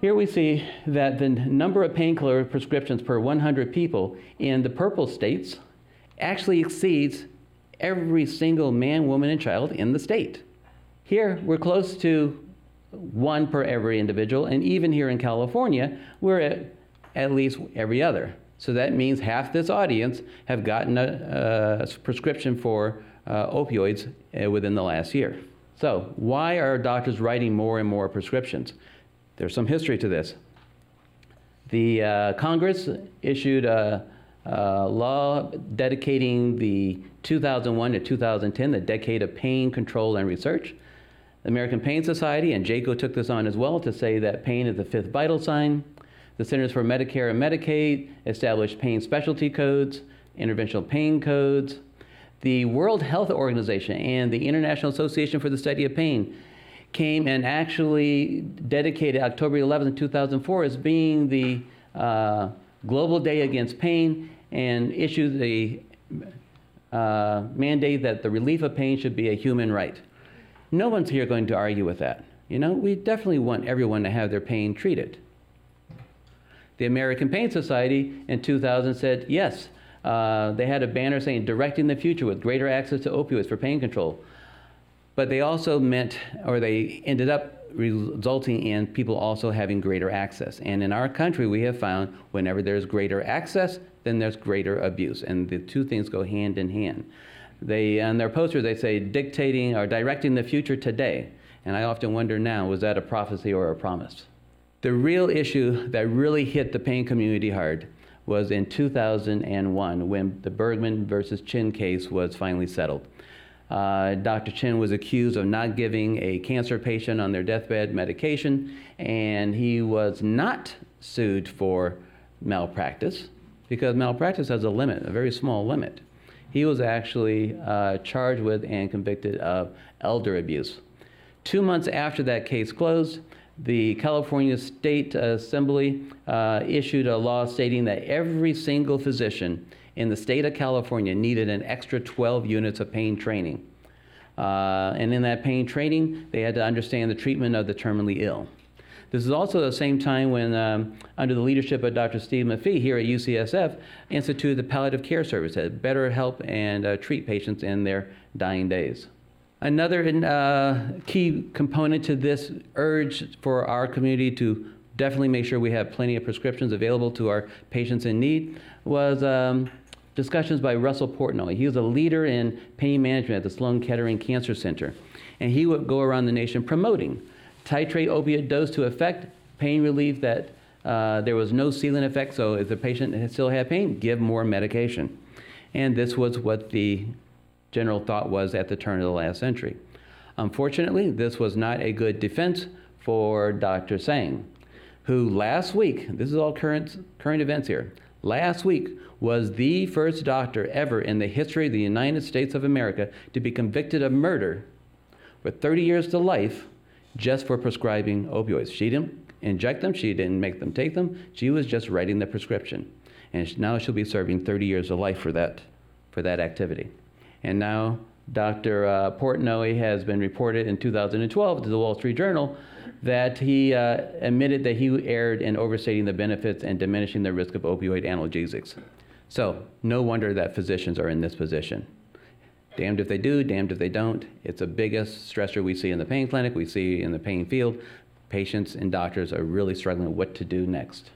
Here we see that the number of painkiller prescriptions per 100 people in the purple states actually exceeds every single man, woman, and child in the state. Here, we're close to one per every individual, and even here in California, we're at at least every other. So that means half this audience have gotten a, a prescription for opioids uh, within the last year. So, why are doctors writing more and more prescriptions? There's some history to this. The uh, Congress issued a, a, law dedicating the 2001 to 2010, the decade of pain control and research. The American Pain Society and JCAHO took this on as well to say that pain is the fifth vital sign. The Centers for Medicare and Medicaid established pain specialty codes, interventional pain codes. The World Health Organization and the International Association for the Study of Pain came and actually dedicated October 11, 2004 as being the uh, Global Day Against Pain and issued the uh, mandate that the relief of pain should be a human right. No one's here going to argue with that. You know, we definitely want everyone to have their pain treated. The American Pain Society in 2000 said yes. Uh, they had a banner saying directing the future with greater access to opioids for pain control but they also meant, or they ended up resulting in people also having greater access. And in our country, we have found whenever there's greater access, then there's greater abuse. And the two things go hand in hand. They, on their posters, they say dictating or directing the future today. And I often wonder now, was that a prophecy or a promise? The real issue that really hit the pain community hard was in 2001 when the Bergman versus Chin case was finally settled. Uh, Dr. Chin was accused of not giving a cancer patient on their deathbed medication, and he was not sued for malpractice because malpractice has a limit, a very small limit. He was actually uh, charged with and convicted of elder abuse. Two months after that case closed, the California State Assembly uh, issued a law stating that every single physician in the state of California needed an extra 12 units of pain training. Uh, and in that pain training, they had to understand the treatment of the terminally ill. This is also the same time when, um, under the leadership of Dr. Steve Maffei here at UCSF, instituted the palliative care service to better help and uh, treat patients in their dying days. Another uh, key component to this urge for our community to definitely make sure we have plenty of prescriptions available to our patients in need was um, discussions by Russell Portenoy. He was a leader in pain management at the Sloan Kettering Cancer Center. And he would go around the nation promoting titrate opiate dose to effect, pain relief that uh, there was no ceiling effect, so if the patient still had pain, give more medication. And this was what the general thought was at the turn of the last century. Unfortunately, this was not a good defense for Dr. Tseng, who last week, this is all current, current events here, last week was the first doctor ever in the history of the United States of America to be convicted of murder with 30 years to life just for prescribing opioids. She didn't inject them, she didn't make them take them, she was just writing the prescription. And now she'll be serving 30 years of life for that, for that activity. And now Dr. Uh, Portenoy has been reported in 2012 to the Wall Street Journal that he uh, admitted that he erred in overstating the benefits and diminishing the risk of opioid analgesics. So, no wonder that physicians are in this position. Damned if they do, damned if they don't. It's the biggest stressor we see in the pain clinic, we see in the pain field. Patients and doctors are really struggling with what to do next.